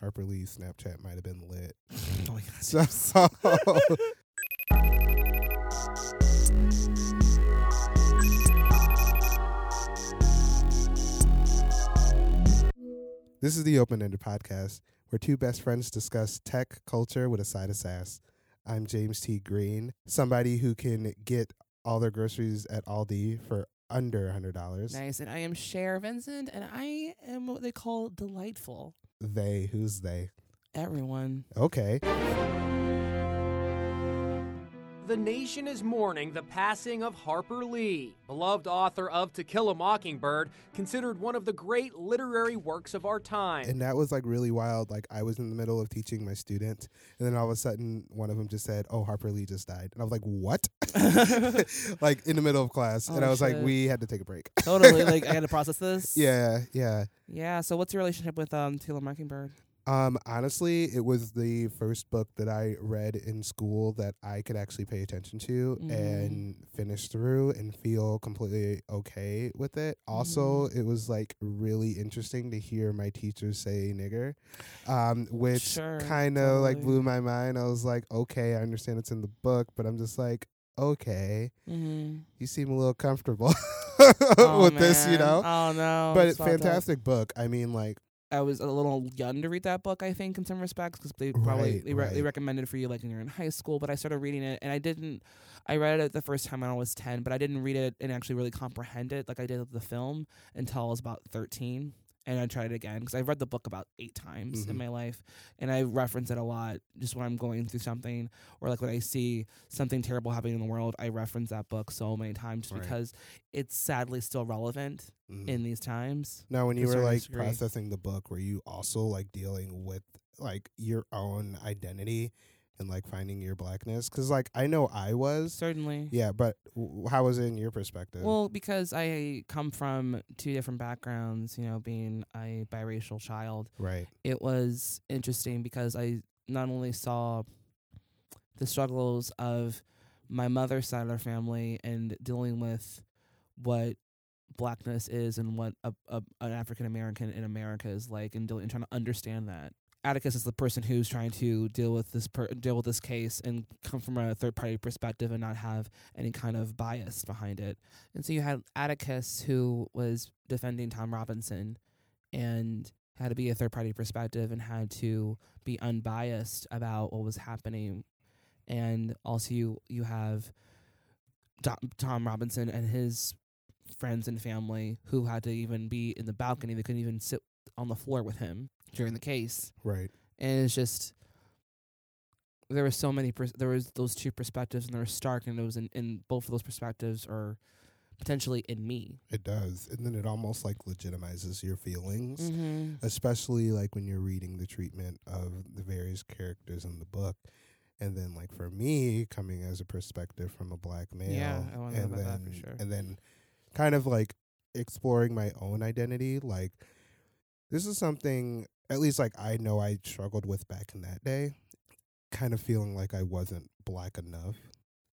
Harper Lee's Snapchat might have been lit. Oh my God. So This is the Open Ended Podcast, where two best friends discuss tech culture with a side of sass. I'm James T. Green, somebody who can get all their groceries at Aldi for under a $100. Nice. And I am Cher Vincent, and I am what they call delightful. They, who's they? Everyone. Okay. The nation is mourning the passing of Harper Lee, beloved author of To Kill a Mockingbird, considered one of the great literary works of our time. And that was like really wild. Like I was in the middle of teaching my students, and then all of a sudden one of them just said, "Oh, Harper Lee just died," and I was like, "What?" like in the middle of class, and Oh, I was like, "We had to take a break." totally. Like, I had to process this. yeah, yeah. Yeah. So, what's your relationship with um, To Kill a Mockingbird? Um, honestly, it was the first book that I read in school that I could actually pay attention to Mhm. and finish through and feel completely okay with it. Also, Mm-hmm. it was like really interesting to hear my teachers say nigger, um, which Sure, kind of like blew my mind. I was like, okay, I understand it's in the book, but I'm just like, okay, Mm-hmm. you seem a little comfortable oh, with this, you know. Oh, no. but it's fantastic book. I mean, like, I was a little young to read that book, I think, in some respects, because they probably Right, they, re- they recommended for you like when you're in high school. But I started reading it, and I didn't. I read it the first time when I was ten, but I didn't read it and actually really comprehend it like I did with the film until I was about thirteen. And I tried it again because I've read the book about eight times in Mhm. my life, and I reference it a lot. Just when I'm going through something, or like when I see something terrible happening in the world, I reference that book so many times Right. because it's sadly still relevant mhm. in these times. Now, when you were like degree. processing the book, were you also like dealing with like your own identity and like finding your blackness? Because like I know I was, Certainly. yeah, but w- how was it in your perspective? Well, because I come from two different backgrounds, you know, being a biracial child, right, it was interesting because I not only saw the struggles of my mother's side of our family and dealing with what blackness is and what a, a, an African American in America is like and, dealing, and trying to understand that. Atticus is the person who's trying to deal with this per- deal with this case and come from a third party perspective and not have any kind of bias behind it. And so you had Atticus who was defending Tom Robinson and had to be a third party perspective and had to be unbiased about what was happening. And also you you have Tom Robinson and his friends and family who had to even be in the balcony. They couldn't even sit on the floor with him during the case right, and it's just there were so many pers- there was those two perspectives and they were stark and it was in, in both of those perspectives are potentially in me it does, and then it almost like legitimizes your feelings, mm-hmm. especially like when you're reading the treatment of the various characters in the book. And then, like for me, coming as a perspective from a black male, Yeah, I wanna know and about then that for sure. and then kind of like exploring my own identity. Like this is something, at least like I know I struggled with back in that day. Kind of feeling like I wasn't black enough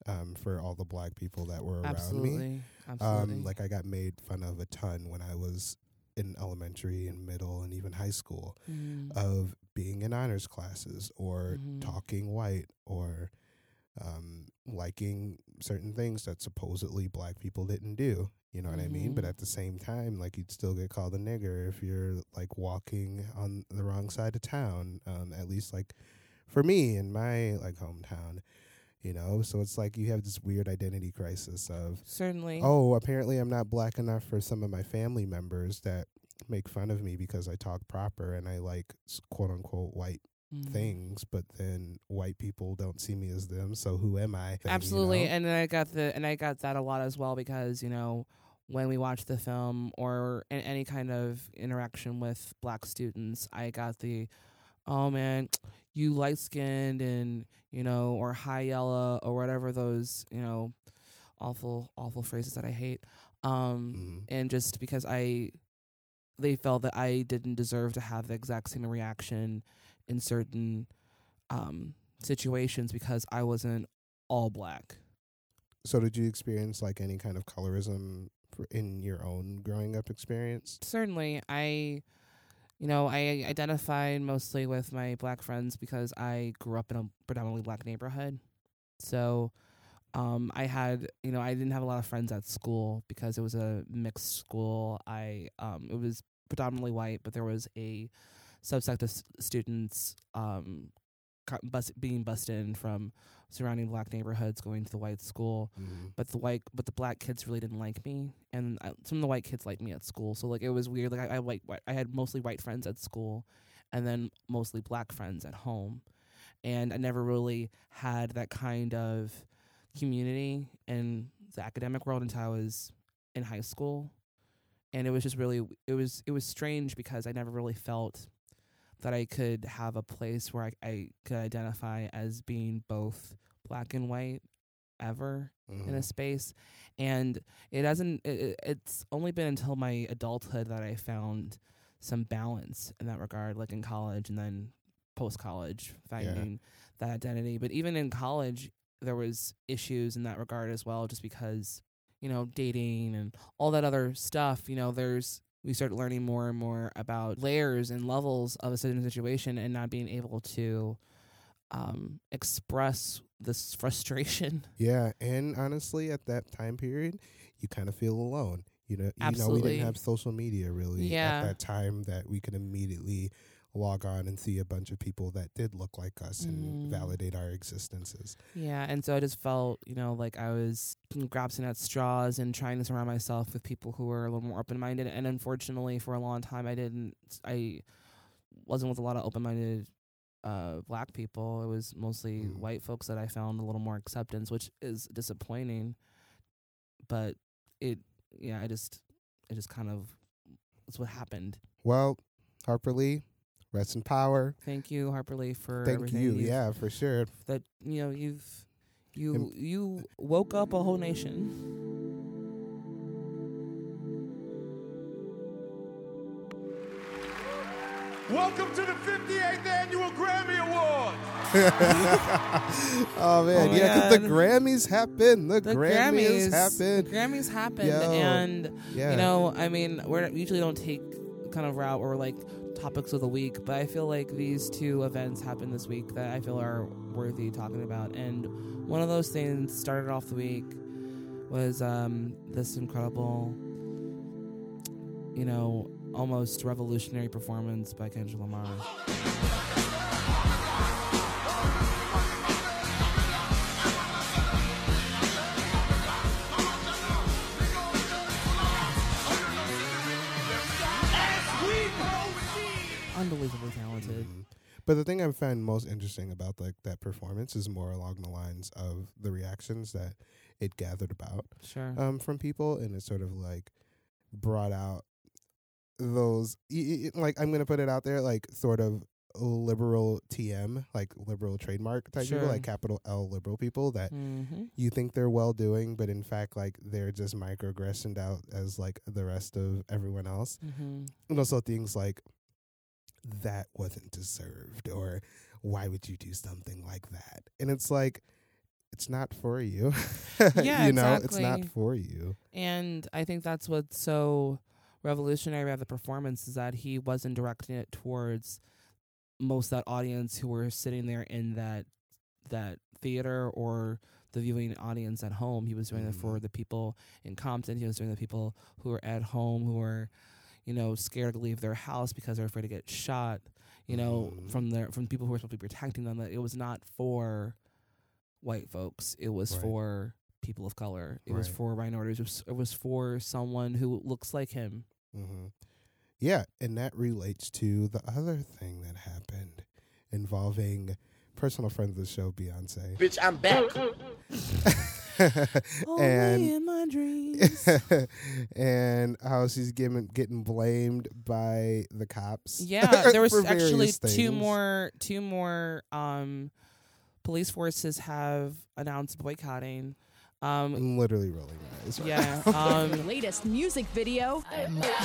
um, for all the black people that were around me. absolutely absolutely Um, like I got made fun of a ton when I was in elementary and middle and even high school Mhm. of being in honors classes or Mhm. talking white or um, liking certain things that supposedly black people didn't do. You know what I mean? But Mhm. at the same time, like you'd still get called a nigger if you're like walking on the wrong side of town. Um, at least like for me in my like hometown, you know. So it's like you have this weird identity crisis of certainly oh, apparently I'm not black enough for some of my family members that make fun of me because I talk proper and I like quote unquote white Mhm. things, but then white people don't see me as them. So who am I? thing, you absolutely know? and then i got the and i got that a lot as well because you know when we watch the film or in any kind of interaction with black students i got the oh man you light skinned and you know or high yellow or whatever those you know awful awful phrases that i hate um Mhm. and just because i they felt that i didn't deserve to have the exact same reaction in certain um situations because i wasn't all black So did you experience like any kind of colorism in your own growing up experience? certainly i you know, I identified mostly with my black friends because I grew up in a predominantly black neighborhood. So um, I had, you know, I didn't have a lot of friends at school because it was a mixed school. I um, it was predominantly white, but there was a subset of s- students um, bus- being bused in from surrounding black neighborhoods going to the white school. Mhm. but the white but the black kids really didn't like me. And I, some of the white kids liked me at school. So like it was weird. Like I, I like white, I had mostly white friends at school and then mostly black friends at home. And I never really had that kind of community in the academic world until I was in high school. And it was just really it was it was strange because I never really felt that I could have a place where I, I could identify as being both black and white ever in Mhm. a space. And it hasn't it, it- it's only been until my adulthood that i found some balance in that regard like in college and then post college finding that identity. But even in college there was issues in that regard as well just because you know dating and all that other stuff you know there's we start learning more and more about layers and levels of a certain situation and not being able to um, express this frustration Yeah, and honestly, at that time period, you kind of feel alone. You know, you know, we didn't have social media really Yeah. at that time that we could immediately log on and see a bunch of people that did look like us Mhm. and validate our existences. Yeah, and so I just felt, you know, like I was grasping at straws and trying to surround myself with people who were a little more open minded. And unfortunately, for a long time, I didn't. I wasn't with a lot of open minded uh, black people. It was mostly Mm. white folks that I found a little more acceptance, which is disappointing. But it, yeah, I just, it just kind of, that's what happened. Well, Harper Lee, rest in power. Thank you, Harper Lee, for Thank everything you. you've- Yeah, for sure. that you know you've you Im- you woke up a whole nation. Welcome to the 58th Annual Grammy Awards. oh man, Oh my yeah, 'cause the Grammys happen. The, The Grammys, Grammys, happen. The Grammys happen, Yo, and yeah. you know, I mean, we are usually don't take kind of route or like topics of the week, but I feel like these two events happened this week that I feel are worthy talking about. And one of those things started off the week was um, this incredible, you know, almost revolutionary performance by Kendrick Lamar. Unbelievably talented. Mhm. But the thing I found most interesting about like that performance is more along the lines of the reactions that it gathered about Sure. um, from people, and it sort of like brought out those y- y- like I'm gonna put it out there like sort of liberal TM like liberal trademark type people like capital L liberal people that mm-hmm. you think they're well doing, but in fact like they're just microaggressioned out as like the rest of everyone else Mm-hmm. and also things like that wasn't deserved or why would you do something like that and it's like it's not for you Yeah, you know it's not for you And I think that's what's so revolutionary about the performance is that he wasn't directing it towards most of that audience who were sitting there in that that theater or the viewing audience at home. He was doing it for Mhm. the people in Compton. He was doing it for the people who were at home who were, you know, scared to leave their house because they're afraid to get shot. You know, Mhm. from their from people who are supposed to be protecting them. That it was not for white folks. It was Right. for people of color. It was for minorities. It was, it was for someone who looks like him. hmm yeah and that relates to the other thing that happened involving personal friend of the show beyonce Bitch, I'm back. Only and in my dreams. and how she's getting getting blamed by the cops. yeah, there was actually various two more two more um police forces have announced boycotting. Um I'm literally rolling my eyes. Right yeah, now. um latest music video.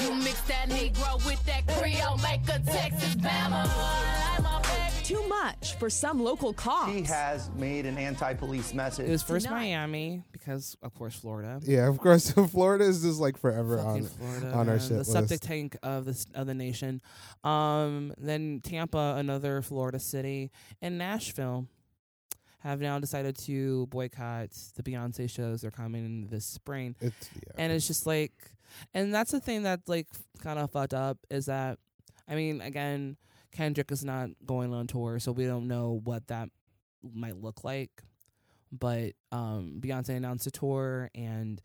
You mix that Negro with that Creole, make a Texas Bama. I'm a back. Too much for some local cops. He has made an anti-police message. it was first Tonight. Miami because of course Florida. Yeah, of course. Florida is just like forever Fucking on. Florida, on our man. shit the septic tank of this of the nation. Um, then Tampa, another Florida city, and Nashville have now decided to boycott the Beyonce shows. They're coming this spring, It's yeah. and it's just like, and that's the thing that like kind of fucked up is that, I mean, again, Kendrick is not going on tour, so we don't know what that might look like. But um, Beyonce announced a tour, and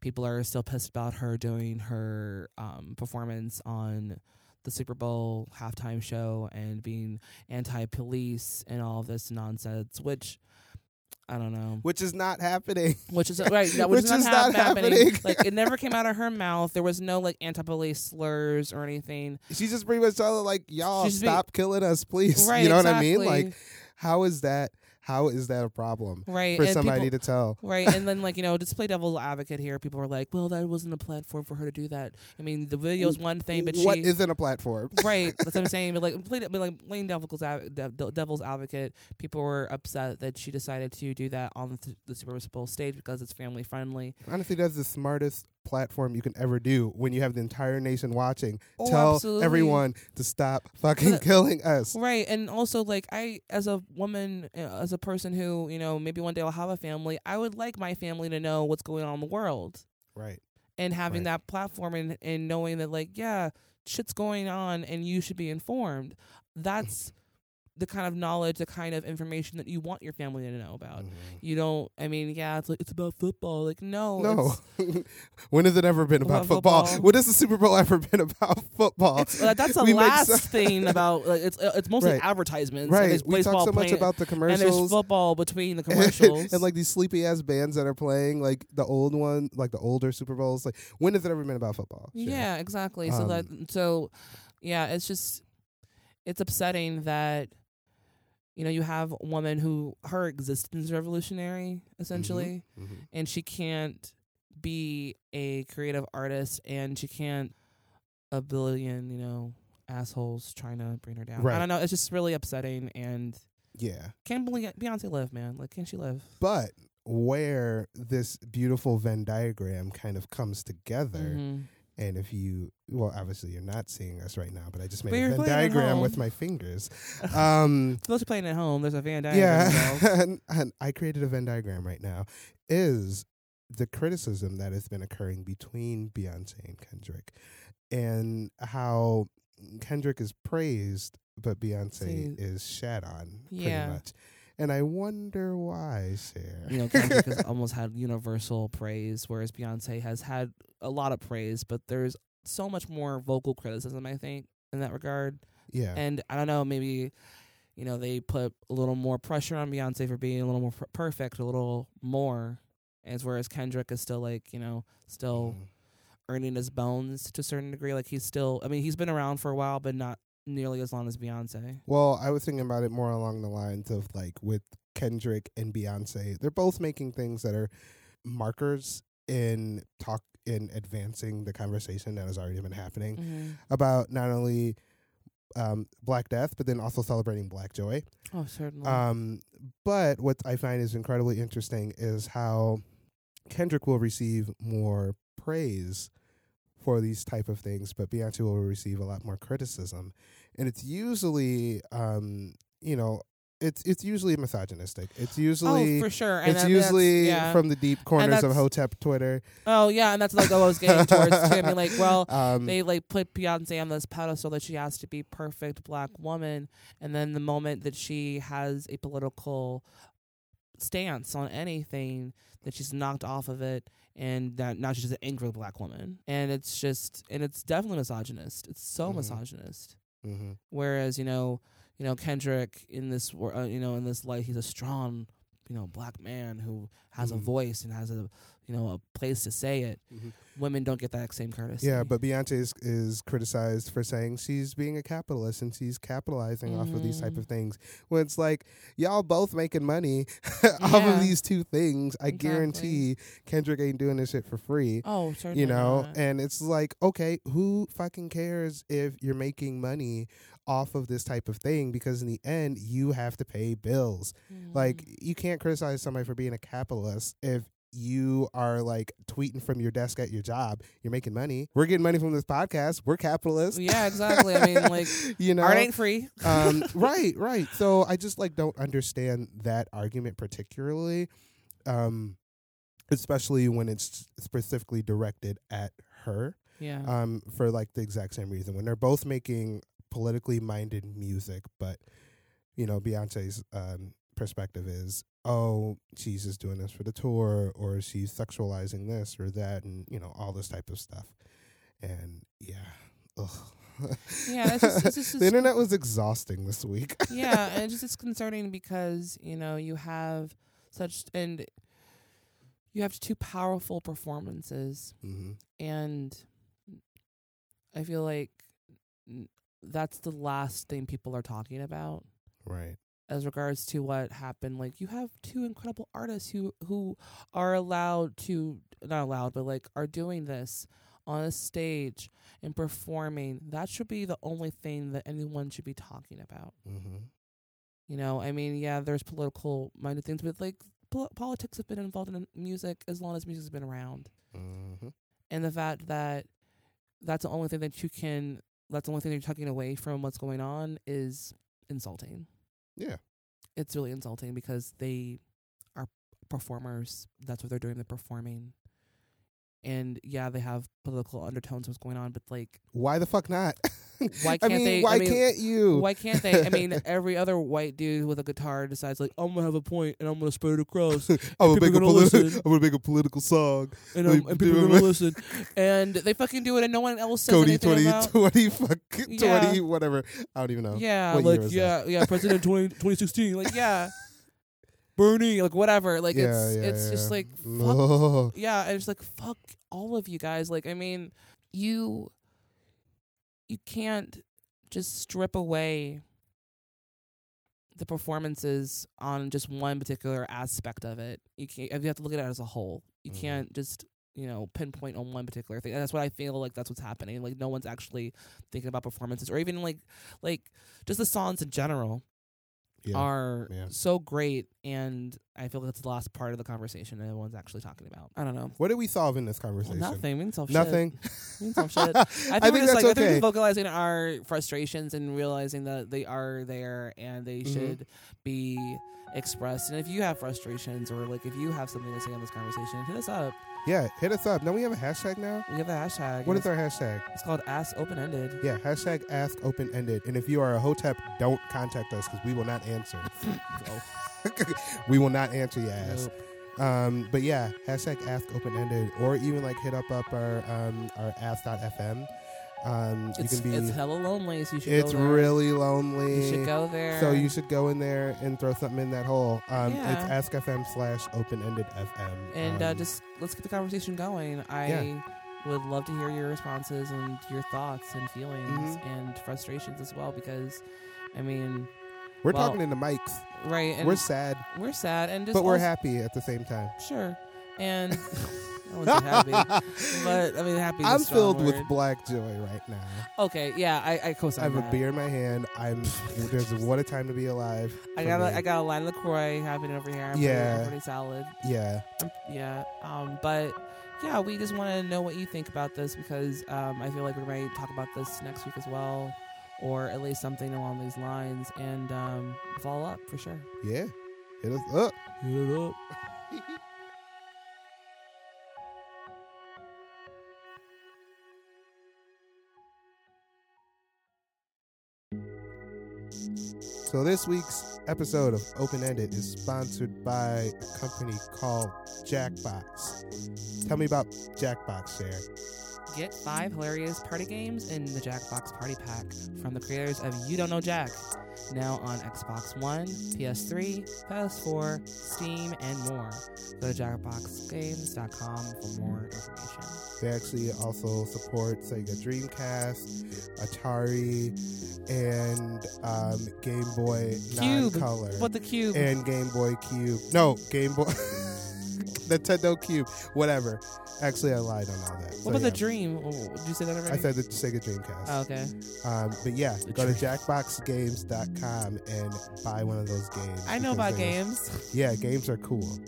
people are still pissed about her doing her um, performance on the Super Bowl halftime show and being anti-police and all of this nonsense, which I don't know. which is not happening. Which is right, which, Which is, is not, not happening. happening. like it never came out of her mouth. There was no like anti-police slurs or anything. She's just pretty much telling like, y'all stop killing us, please. Right, you know what I mean? Like, how is that? How is that a problem Right, for somebody people- to tell? Right, and then like you know, just play devil's advocate here. People are like, "Well, that wasn't a platform for her to do that." I mean, the video's one thing, but what she isn't a platform? right. That's what I'm saying. But like, play, but like playing devil's devil's advocate, people were upset that she decided to do that on the, the Super Bowl stage because it's family friendly. Honestly, that's the smartest platform you can ever do when you have the entire nation watching. Oh, Tell absolutely. everyone to stop fucking But- killing us. Right, and also like I, as a woman, uh, as a person who you know maybe one day I'll have a family, I would like my family to know what's going on in the world. Right. and having Right. that platform and, and knowing that like yeah shit's going on and you should be informed that's the kind of knowledge the kind of information that you want your family to know about Mhm. you don't i mean yeah it's like it's about football like no No. when has it ever been about, About football? football. When has the Super Bowl ever been about football? uh, that's the We last so- thing about like it's uh, it's mostly Right. advertisements and right. there's We talk so much about the commercials. and there's football between the commercials and like these sleepy ass bands that are playing like the old one, like the older Super Bowls. Like when has it ever been about football? Sure. Yeah, exactly. so that Um, so yeah, it's just it's upsetting that you know you have a woman who her existence is revolutionary essentially, Mhm. and she can't be a creative artist, and she can't a billion you know assholes trying to bring her down. I don't know. It's just really upsetting, and Yeah. can't believe Beyonce live, man. Like, can she live? But where this beautiful Venn diagram kind of comes together, Mhm. And if you, well, obviously you're not seeing us right now, but I just made But a Venn diagram with my fingers. Um, For those who playing at home, there's a Venn Diagram. yeah, and, and I created a Venn diagram right now. Is the criticism that has been occurring between Beyonce and Kendrick, and how Kendrick is praised, but Beyonce See. is shat on Yeah. pretty much. And I wonder why, Cher. you know, Kendrick has almost had universal praise, whereas Beyonce has had a lot of praise, but there's so much more vocal criticism, I think, in that regard. yeah, And I don't know, maybe, you know, they put a little more pressure on Beyonce for being a little more per- perfect, a little more, as whereas Kendrick is still like, you know, still Mhm. earning his bones to a certain degree. Like he's still, I mean, he's been around for a while, but not nearly as long as Beyonce. Well, I was thinking about it more along the lines of like with Kendrick and Beyonce, they're both making things that are markers in talk in advancing the conversation that has already been happening Mm-hmm. about not only um, Black Death, but then also celebrating Black Joy. Oh, certainly. Um, but what I find is incredibly interesting is how Kendrick will receive more praise for these type of things, but Beyonce will receive a lot more criticism, and it's usually, um, you know, it's it's usually misogynistic. It's usually. oh, for sure. And it's usually yeah. from the deep corners of Hotep Twitter. Oh yeah, and that's like what I was getting towards too. I mean, like, well, Um, they like put Beyonce on this pedestal that she has to be perfect black woman, and then the moment that she has a political stance on anything, that she's knocked off of it, and that now she's an angry black woman, and it's just, and it's definitely misogynist. It's so Mhm. misogynist. mhm. Whereas you know, you know Kendrick in this, wor- uh, you know, in this light, he's a strong, you know, black man who has a Mhm. voice and has a, you know, a place to say it. Mhm. Women don't get that same courtesy. Yeah, but Beyonce is, is criticized for saying she's being a capitalist and she's capitalizing off of these type of things. When it's like y'all both making money off of these two things. I Exactly. guarantee Kendrick ain't doing this shit for free. oh, certainly. You know, not. and it's like, okay, who fucking cares if you're making money off of this type of thing? Because in the end, you have to pay bills. Like, Mm. you can't criticize somebody for being a capitalist if you are like tweeting from your desk at your job. You're making money. We're getting money from this podcast. We're capitalists. Yeah, exactly. I mean, like, you know, art ain't free. um, right, right. So I just like don't understand that argument particularly, um, especially when it's specifically directed at her. Yeah. Um, for like the exact same reason when they're both making politically minded music, but you know Beyonce's um perspective is, oh, she's just doing this for the tour, or she's sexualizing this or that, and you know all this type of stuff. And yeah, ugh. Yeah, it's just- it's just- the internet was exhausting this week. yeah, and it's just it's concerning because you know you have such and you have two powerful performances, hmm and I feel like that's the last thing people are talking about Right. As regards to what happened. Like you have two incredible artists who who are allowed to not allowed, but like are doing this on a stage and performing. That should be the only thing that anyone should be talking about. hmm You know, I mean, yeah, there's political minded things, but like pol- politics have been involved in music as long as music's been around. hmm And the fact that that's the only thing that you can, that's the only thing you're tucking away from what's going on is insulting. Yeah. It's really insulting because they are performers. That's what they're doing. They're performing. And yeah, they have political undertones, what's going on, but like, Why the fuck not? Why can't mean, they- Why I mean, can't you? why can't they? I mean, every other white dude with a guitar decides, like, I'm going to have a point and I'm going to spread it across. I'm gonna make a politi-. I'm gonna make a political song. and, um, and people are gonna listen, and they fucking do it, and no one else says Cody anything 20, about. 20, fuck, Yeah. 20, whatever. I don't even know. Yeah, What like yeah, yeah, President 20, 2016, like yeah, Bernie, like whatever, like yeah, it's yeah, it's just like fuck, yeah, and it's like fuck all of you guys. Like I mean, you you can't just strip away the performances on just one particular aspect of it. You can't. You have to look at it as a whole. You Mhm. can't just you know pinpoint on one particular thing. And that's what I feel like. That's what's happening. Like no one's actually thinking about performances or even like like just the songs in general Yeah. are yeah. so great. And I feel like that's the last part of the conversation that everyone's actually talking about. I don't know. What did we solve in this Well, conversation? nothing. We didn't solve Nothing. shit. We didn't solve shit. I I think, think, we're just that's like I think we're okay. vocalizing our frustrations and realizing that they are there and they Mhm. should be expressed. And if you have frustrations or like if you have something to say on this conversation, hit us up. Yeah, hit us up. Don't we have a hashtag now? We have a hashtag. What is our hashtag? it's, called Ask Open Ended. Yeah, hashtag ask open ended. And if you are a hotep, don't contact us because we will not answer. we will not answer your ass. Um, but yeah, hashtag ask open ended, or even like hit up up our um our ask.fm. Um, you It's, can be. it's hella lonely, so you should It's go there. really lonely. You should go there. So you should go in there and throw something in that hole. Um, Yeah. It's Ask FM slash open ended FM. and uh, Um, just let's get the conversation going. I Yeah. would love to hear your responses and your thoughts and feelings Mhm. and frustrations as well because I mean, we're well, talking into mics. right? And we're sad, we're sad and just but we're happy at the same time. Sure, and I wasn't happy, but I mean, happy. Is a I'm strong filled with black joy right now. Okay, yeah, I I I co-sign have a beer in my hand. I'm there's a what a time to be alive. I got me. a, I got a line of LaCroix happening over here. I'm Yeah. pretty, pretty solid. yeah. Yeah. Um, but yeah, we just want to know what you think about this because um, I feel like we might talk about this next week as well, or at least something along these lines, and um, follow up for sure. Yeah. Hit us up. Hit it up. So this week's episode of Open Ended is sponsored by a company called Jackbox. Tell me about Jackbox, Cher. Get five hilarious party games in the Jackbox Party Pack from the creators of You Don't Know Jack. Now on Xbox One, PS3, PS4, Steam, and more. Go to jackboxgames.com for more information. They actually also support Sega Dreamcast, Atari, and um, Game Boy Cube. non-color, What the cube? and Game Boy Cube. No, Game Boy, Nintendo Cube, whatever. Actually, I lied on all that. What so, about yeah. the Dream? Oh, did you say that already? I said the Sega Dreamcast. Oh, okay. Um, but yeah, the go dream. to jackboxgames.com and buy one of those games. I know about games. Yeah, games are cool.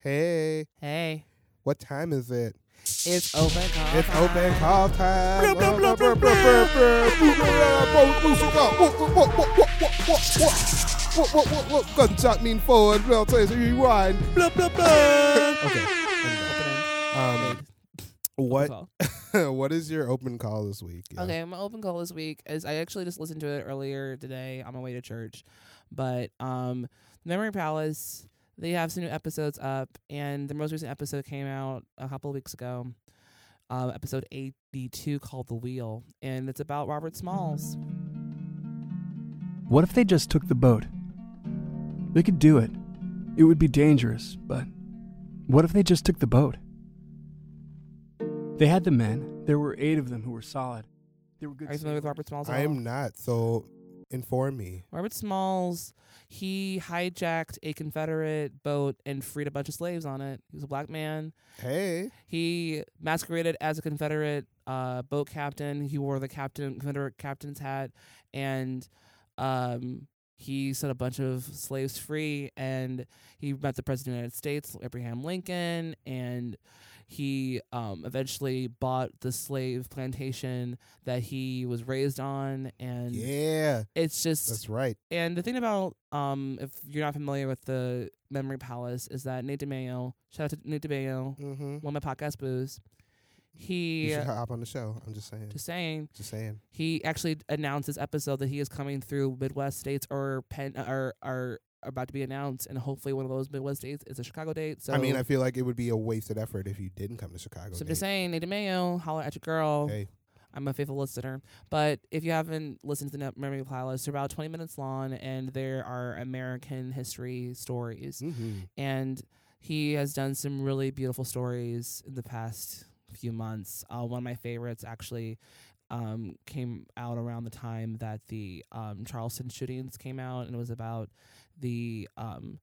Hey. Hey. What time is it? It's open call It's time. open call time. Blah, blah, blah, blah, Gunshot mean forward. Well, say rewind. Blah, blah, blah. Okay. Open Um, what what is your open call this week? Yeah. Okay, my open call this week is I actually just listened to it earlier today on my way to church. But um Memory Palace, they have some new episodes up and the most recent episode came out a couple of weeks ago. Um, episode 82 called The Wheel and it's about Robert Smalls. What if they just took the boat? They could do it. It would be dangerous, but what if they just took the boat? They had the men. There were eight of them who were solid. They were good. Are you familiar with. Robert Smalls? I am not. So inform me. Robert Smalls, he hijacked a Confederate boat and freed a bunch of slaves on it. He was a black man. Hey. He masqueraded as a Confederate uh, boat captain. He wore the captain Confederate captain's hat, and um, he set a bunch of slaves free. And he met the president of the United States, Abraham Lincoln, and he um, eventually bought the slave plantation that he was raised on. And Yeah. it's just That's right. and the thing about um, if you're not familiar with the Memory Palace, is that Nate DiMeo, shout out to Nate DiMeo, Mm-hmm. one of my podcast boos. You He should hop on the show. I'm just saying. just saying Just saying. he actually announced this episode that he is coming through Midwest states or pen or are about to be announced, and hopefully one of those Midwest states is a Chicago date. So I mean, I feel like it would be a wasted effort if you didn't come to Chicago. so I'm just saying, Nate DiMeo, holla at your girl. Hey. I'm a faithful listener. But if you haven't listened to the Memory Palace, they're about 20 minutes long, and there are American history stories. Mm-hmm. and he has done some really beautiful stories in the past few months. Uh, one of my favorites actually um, came out around the time that the um, Charleston shootings came out, and it was about the um,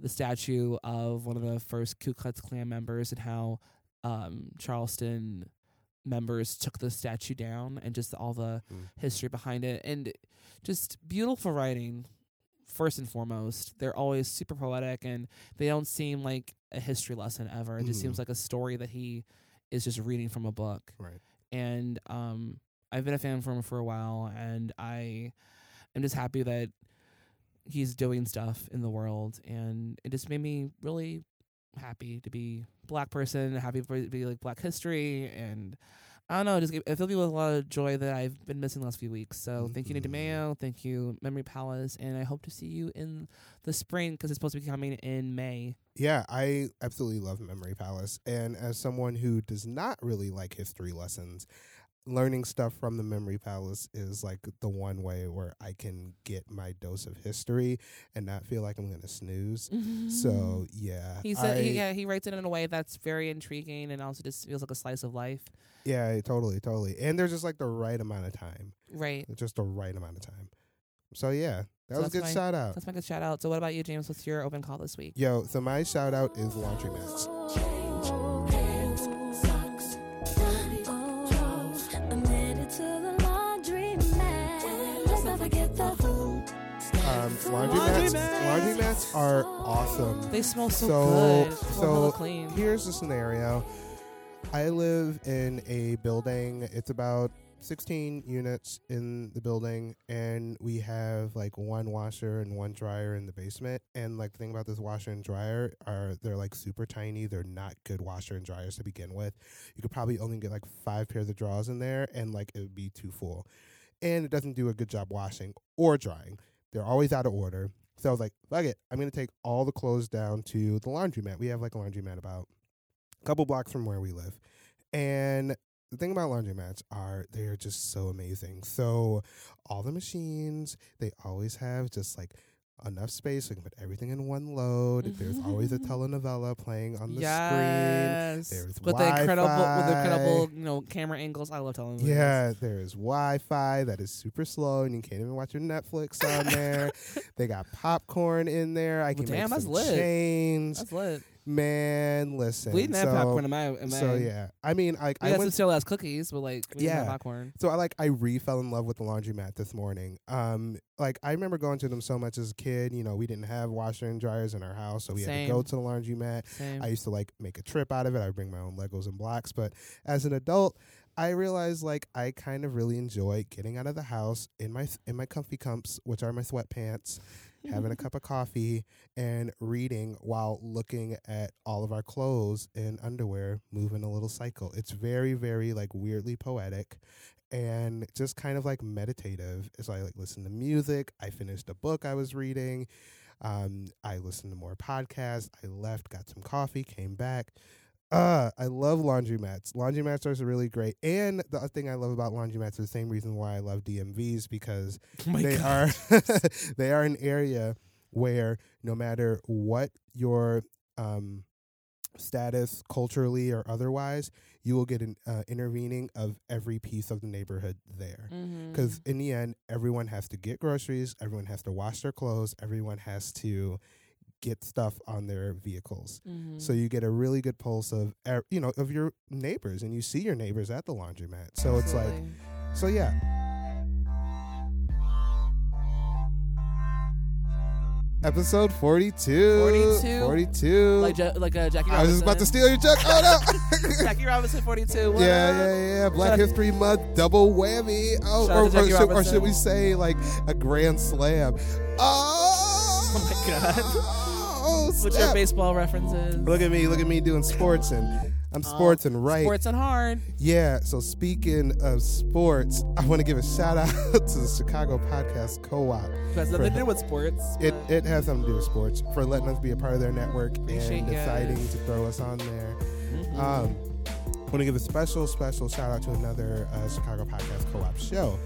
the statue of one of the first Ku Klux Klan members and how um, Charleston members took the statue down and just all the Mm. history behind it and just beautiful writing first and foremost they're always super poetic and they don't seem like a history lesson ever it just Mhm. seems like a story that he is just reading from a book Right. and um I've been a fan for him for a while and I am just happy that he's doing stuff in the world and it just made me really happy to be black person happy to be like black history and I don't know, just it filled me with a lot of joy that I've been missing the last few weeks. So mm-hmm. thank you. DiMeo. Thank you, Memory Palace. And I hope to see you in the spring because it's supposed to be coming in May. Yeah, I absolutely love Memory Palace. And as someone who does not really like history lessons, learning stuff from the Memory Palace is like the one way where I can get my dose of history and not feel like I'm to snooze. So, mm-hmm. yeah. he said, he, yeah, he writes it in a way that's very intriguing and also just feels like a slice of life. Yeah, totally, totally. And there's just like the right amount of time. Right. Just the right amount of time. So, yeah, that So was a good my- shout out. That's my good shout out. So what about you, James? What's your open call this week? Yo, so my shout out is Laundromats. mats, laundry mats are awesome. They smell so, So- good. So clean. Here's the scenario. I live in a building. It's about 16 units in the building, and we have like one washer and one dryer in the basement. And like the thing about this washer and dryer are they're like super tiny. They're not good washer and dryers to begin with. You could probably only get like five pairs of drawers in there, and like it would be too full. And it doesn't do a good job washing or drying. They're always out of order. So I was like, fuck it. I'm gonna take all the clothes down to the laundromat. We have like a laundromat about a couple blocks from where we live. And the thing about laundromats are they're just so amazing. So all the machines, they always have just like enough space so you can put everything in one load. There's always a mm-hmm. telenovela playing on the screen. yes. There's with the incredible with the incredible you know camera angles. I love telling. Yeah, there is Wi-Fi that is super slow, and you can't even watch your Netflix on there. they got popcorn in there. I can damn, make that's some lit. chains. That's lit. Man, listen. We didn't have so, popcorn in my. In my so yeah, I mean, like We I had went some still ass cookies, but like we didn't have Yeah. popcorn. So I like I re fell in love with the laundromat this morning. Um, like I remember going to them so much as a kid. You know, we didn't have washer and dryers in our house, so we had to go to the laundromat. Same. I used to like make a trip out of it. I would bring my own Legos and blocks. But as an adult, I realized like I kind of really enjoy getting out of the house in my th- in my comfy cumps, which are my sweatpants, having a cup of coffee and reading while looking at all of our clothes and underwear moving a little cycle. It's very, very like weirdly poetic and just kind of like meditative. So I like listen to music. I finished a book I was reading. Um, I listened to more podcasts. I left, got some coffee, came back. Uh, I love laundromats. Laundromats are really great. And the other thing I love about laundromats is the same reason why I love DMVs because Oh they God. are they are an area where no matter what your um, status culturally or otherwise, you will get an uh, intervening of every piece of the neighborhood there. Because in the end, everyone has to get groceries, everyone has to wash their clothes, everyone has to get stuff on their vehicles. Mhm. So you get a really good pulse of you know of your neighbors, and you see your neighbors at the laundromat. So it's like so yeah. Episode 42. 42? 42. like ja- like uh, Jackie. Robinson. I was just about to steal your joke. Oh no. Jackie Robinson, forty-two. What yeah, up? yeah, yeah. Black Shout out- History Month, double whammy. Oh, or, or, should, or should we say like a grand slam? Oh, Oh my God. What's your baseball references? Look at me, look at me doing sports and I'm sports and right. Sports and hard. Yeah, so speaking of sports, I want to give a shout out to the Chicago Podcast Co-op. Has For- nothing to do with sports. It it has something to do with sports for letting us be a part of their network and deciding guys. to throw us on there. Mhm. Um, I want to give a special, special shout out to another uh, Chicago Podcast Co-op show,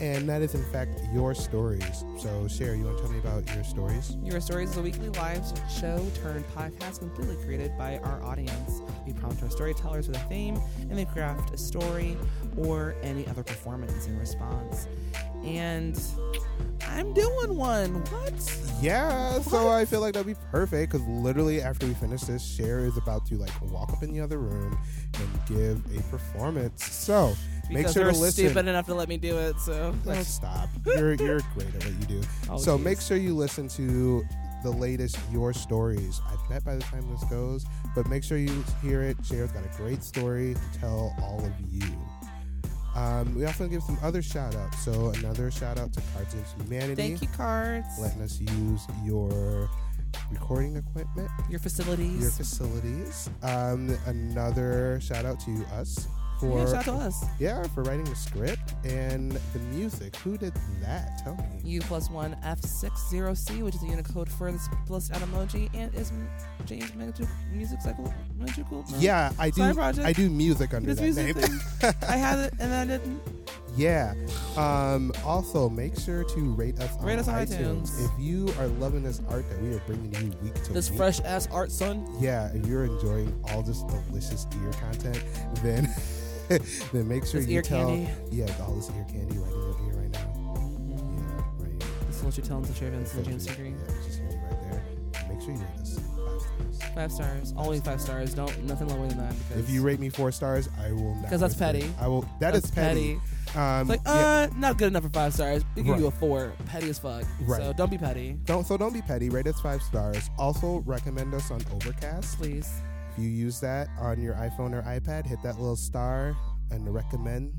and that is in fact your stories. So, Sherry, you want to tell me about your stories? Your Stories is a weekly live show turned podcast completely created by our audience. We prompt our storytellers with a theme, and they craft a story or any other performance in response. And I'm doing one. What? Yeah, so I feel like that'd be perfect because literally after we finish this, Cher is about to like walk up in the other room and give a performance. So make sure to listen. stupid enough to let me do it. So Don't stop. You're you're great at what you do. Oh, so geez. make sure you listen to the latest Your Stories. I bet by the time this goes, but make sure you hear it. Cher's got a great story to tell all of you. Um, we also give some other shout outs. So another shout out to Cards Against Humanity, Thank you, cards. letting us use your recording equipment, Your facilities. your facilities. Um, another shout out to us for yeah, shout out to us. yeah, for writing the script and the music. Who did that? Tell me. U plus one F60C, which is the Unicode for the split out emoji, and is James Magic Music Cycle Magical. No? Yeah, I do. Project? I do music under This that name. I had it and I didn't. yeah. Um, also, make sure to rate us on Rate us on iTunes. iTunes. If you are loving this art that we are bringing you week to This week, fresh ass art, son. yeah, if you're enjoying all this delicious ear content, then then make sure This you ear tell candy. yeah all this ear candy right in your ear right now. Yeah, right. This is what you're telling to Cher Vincent and James T. Green. Yeah, just hear me right there. Make sure you rate us five stars. Five stars. Only five stars. Don't nothing lower than that. Because If you rate me four stars, I will. not 'Cause that's petty. I will. That that's is petty. Um, It's like, yeah. uh, not good enough for five stars. We give Right. you a four. Petty as fuck. Right. So don't be petty, Don't so don't be petty. Rate us five stars. Also recommend us on Overcast. please. You use that on your iPhone or iPad, hit that little star and recommend.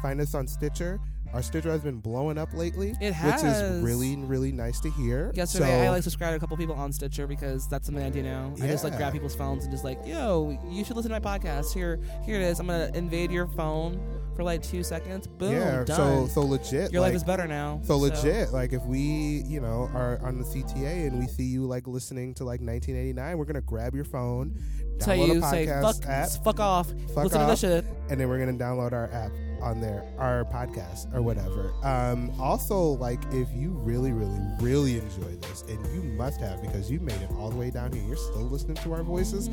Find us on Stitcher. Our Stitcher has been blowing up lately, It has. which is really really nice to hear. Yesterday, so, I like subscribed to a couple people on Stitcher because that's something I do now. I just like grab people's phones and just like, yo, you should listen to my podcast. Here, here it is. I'm gonna invade your phone for like two seconds. Boom, yeah. done. So so legit. your like, life is better now. So legit, like if we, you know, are on the CTA and we see you like listening to like 1989, we're gonna grab your phone, Tell you say fuck, app, fuck off. fuck listen off, to this shit. and then we're gonna download our app on there, our podcast or whatever. Um, also, like if you really, really, really enjoy this, and you must have because you made it all the way down here, you're still listening to our voices,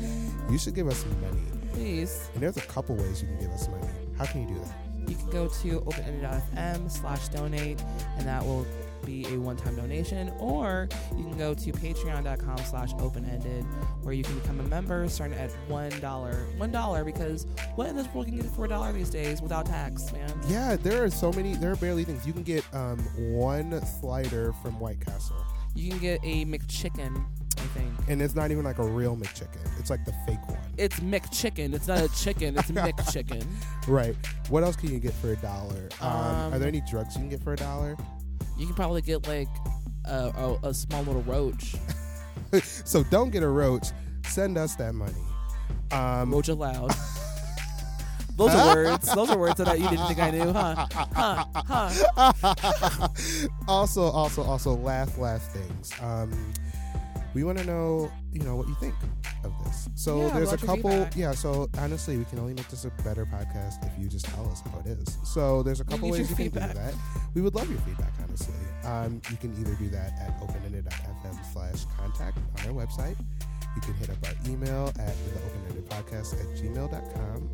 you should give us money. Please. And there's a couple ways you can give us money. How can you do that? You can go to openended.fm slash donate, and that will be a one-time donation, or you can go to patreon.com slash open-ended, where you can become a member starting at $1. $1 because what in this world can you get for a dollar these days without tax, man? Yeah, there are so many. There are barely things. You can get um, one slider from White Castle, You can get a McChicken, I think. and it's not even like a real McChicken. It's like the fake one. It's McChicken. It's not a chicken. It's McChicken. Right. What else can you get for a dollar? Um, Um, are there any drugs you can get for a dollar? You can probably get like a, a, a small little roach. so don't get a roach. Send us that money. Um, Roach allowed. Those are words. Those are words that you didn't think I knew, huh? Huh? Huh? also, also, also, last, last things. Um, we want to know, you know, what you think. So Yeah, there's a couple. Yeah. So honestly, we can only make this a better podcast if you just tell us how it is. So there's a couple ways you can do that. We would love your feedback, honestly. Um, you can either do that at openended.fm slash contact on our website. You can hit up our email at the open-ended podcast at gmail.com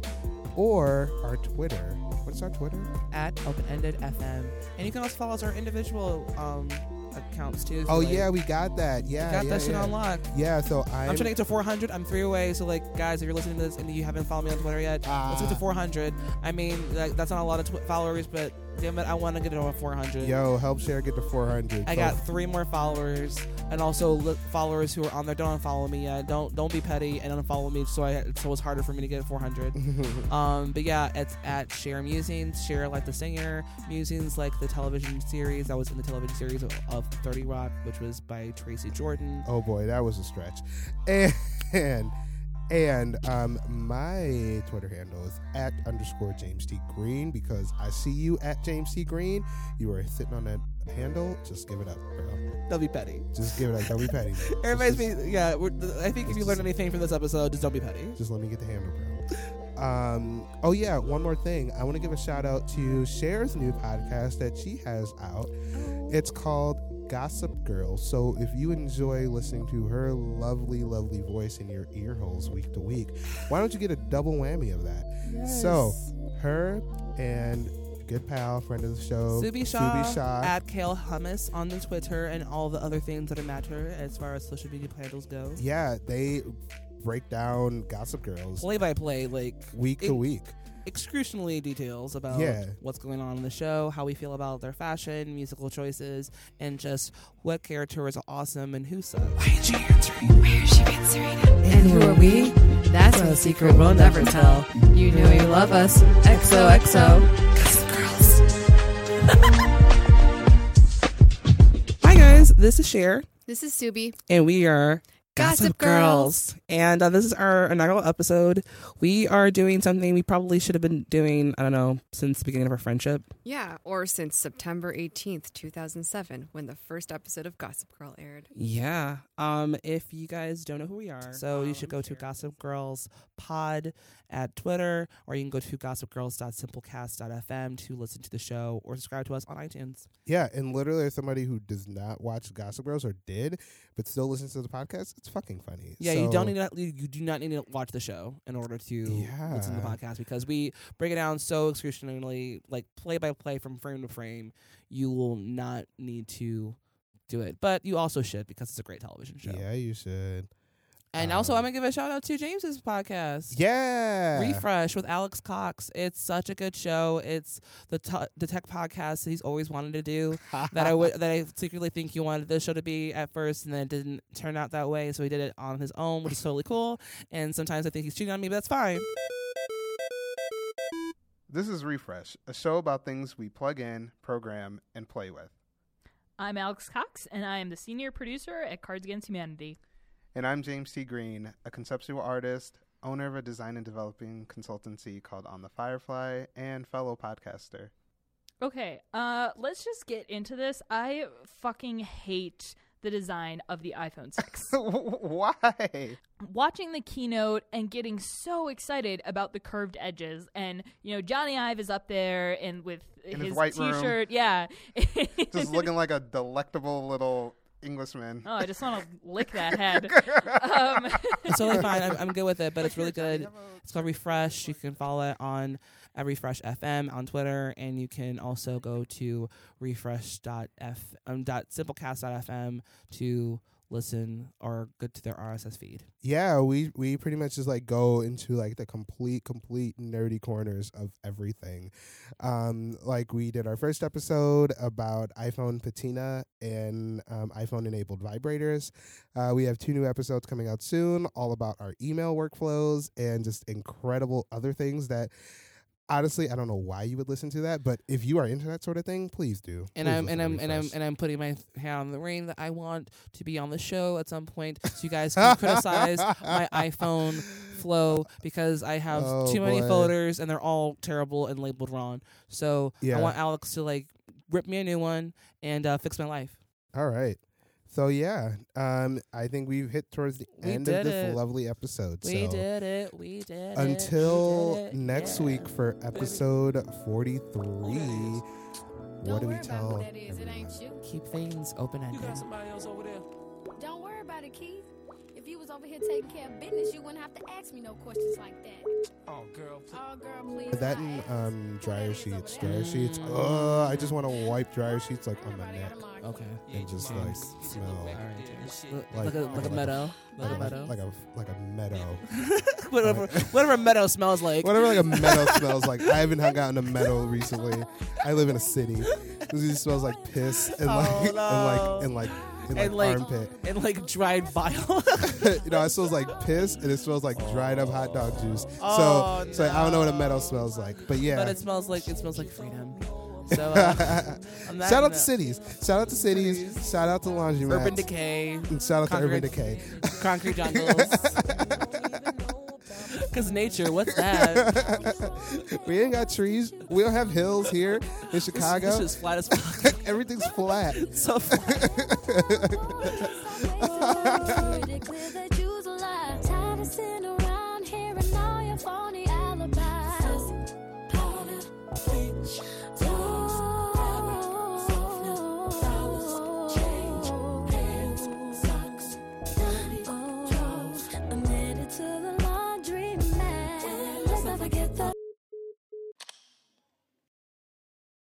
or our Twitter. What's our Twitter? At open ended FM, and you can also follow us our individual um accounts too. Oh like, yeah, we got that. we Yeah, got yeah, that shit yeah. lock. Yeah, so I'm, I'm trying to get to 400. I'm three away. So, like, guys, if you're listening to this and you haven't followed me on Twitter yet, let's get to Ah. 400. I mean, like, that's not a lot of tw- followers, but damn it, I want to get it over 400. Yo, help Cher get to 400. I got three more followers, and also li- followers who are on there. Don't unfollow me yet. Don't don't be petty and unfollow me. So I so it's harder for me to get 400. um, but yeah, it's at Share Musings. Cher like the singer. Musings like the television series that was in the television series of, of 30 Rock, which was by Tracy Jordan. oh boy, that was a stretch. And and um my Twitter handle is at underscore James T Green because I see you at James T Green. You are sitting on that handle. Just give it up, bro. Don't be petty. Just give it up. Don't be petty. man. Everybody's just, be yeah. We're, I think if you learned anything from this episode, just don't be petty. just let me get the handle, bro. Um, oh yeah, one more thing. I want to give a shout out to Cher's new podcast that she has out. It's called Gossip Girl. So if you enjoy listening to her lovely, lovely voice in your ear holes week to week, why don't you get a double whammy of that? So her and good pal, friend of the show, Subi Shaw, Subi Shah. at Kale Hummus on the Twitter and all the other things that matter as far as social media handles go. yeah, they break down Gossip Girls Play by play, like week it- to week. Excruciatingly details about Yeah. what's going on in the show, how we feel about their fashion, musical choices, and just what character is awesome and who sucks. Why is she answering? Why is she answering? And who are we? That's a secret we'll never tell. You know you love us. XOXO. Gossip Girls. Hi guys, this is Cher, This is Subi. and we are Gossip Girls. And uh, this is our inaugural episode. We are doing something we probably should have been doing, I don't know, since the beginning of our friendship. Yeah, or since September 18th, 2007, when the first episode of Gossip Girl aired. Yeah. Um, if you guys don't know who we are, so you should go to Gossip Girls Pod at Twitter, or you can go to gossipgirls.simplecast.fm to listen to the show or subscribe to us on iTunes. Yeah, and literally, as somebody who does not watch Gossip Girls or did, but still listens to the podcast, it's fucking funny. Yeah, you don't need to you do not need to watch the show in order to listen to the podcast because we break it down so excruciatingly, like play by play from frame to frame. You will not need to do it, but you also should because it's a great television show. Yeah, you should. And also, Um, I'm gonna give a shout out to James's podcast. Yeah. Refresh with Alex Cox. It's such a good show. It's the t- the tech podcast that he's always wanted to do. that I would that I secretly think he wanted this show to be at first, and then it didn't turn out that way. So he did it on his own, which is totally cool. And sometimes I think he's cheating on me, but that's fine. This is Refresh, a show about things we plug in, program, and play with. I'm Alex Cox, and I am the senior producer at Cards Against Humanity. And I'm James T. Green, a conceptual artist, owner of a design and developing consultancy called On the Firefly, and fellow podcaster. Okay, uh, let's just get into this. I fucking hate the design of the iPhone 6. Why? Watching the keynote and getting so excited about the curved edges, and you know Jony Ive is up there and with his his, white t-shirt, yeah. Just looking like a delectable little Englishman. Oh, I just want to lick that head. Um, It's totally fine. I'm, I'm good with it, but it's really good. It's called Refresh. You can follow it on at Refresh FM on Twitter, and you can also go to refresh.f um, dot simplecast.fm to listen or go to their RSS feed. yeah we we pretty much just like go into like the complete complete nerdy corners of everything um like we did our first episode about iphone patina and um, iphone enabled vibrators uh, we have two new episodes coming out soon all about our email workflows and just incredible other things that honestly i don't know why you would listen to that but if you are into that sort of thing please do And Please I'm and I'm and I'm and I'm putting my hand on the ring that I want to be on the show at some point, so you guys can criticize my iPhone flow because I have Oh, too many boy. folders and they're all terrible and labeled wrong. So Yeah. I want Alex to like rip me a new one and uh, fix my life. All right. So yeah, um, I think we've hit towards the We end of this it. lovely episode. We so did it. We did it. until we did it, next yeah. week for episode forty-three, what do we Don't worry about tell? who that is. It ain't you. Keep things open ended. Don't worry about it, Keith. If you was over here taking care of business, you wouldn't have to ask me no questions like that. Oh, girl, please. Oh, girl, please. That and um, dryer What it is over sheets. Dryer sheets. Oh, I just want to wipe dryer sheets like on my Everybody neck got a. Okay. and just like smell All right. Like- Like, a like a like a- meadow. Like a meadow. like a like a meadow. whatever whatever meadow smells like. Whatever like a meadow smells like. I haven't hung out in a meadow recently. I live in a city. It just smells like piss and like Oh, and no. like and like and like, And, like- armpit. And like dried bile. you know, it smells like piss and it smells like dried up hot dog juice. Oh, so so I don't know what a meadow smells like. But yeah. but it smells like it smells like freedom. So uh, Shout out to cities. Shout out to cities. Shout out to laundry Urban Decay, And shout out to Urban Concrete- Decay. concrete jungles. Because nature, what's that? we ain't got trees. We don't have hills here in Chicago. This is flat as fuck. Everything's flat. so flat. Always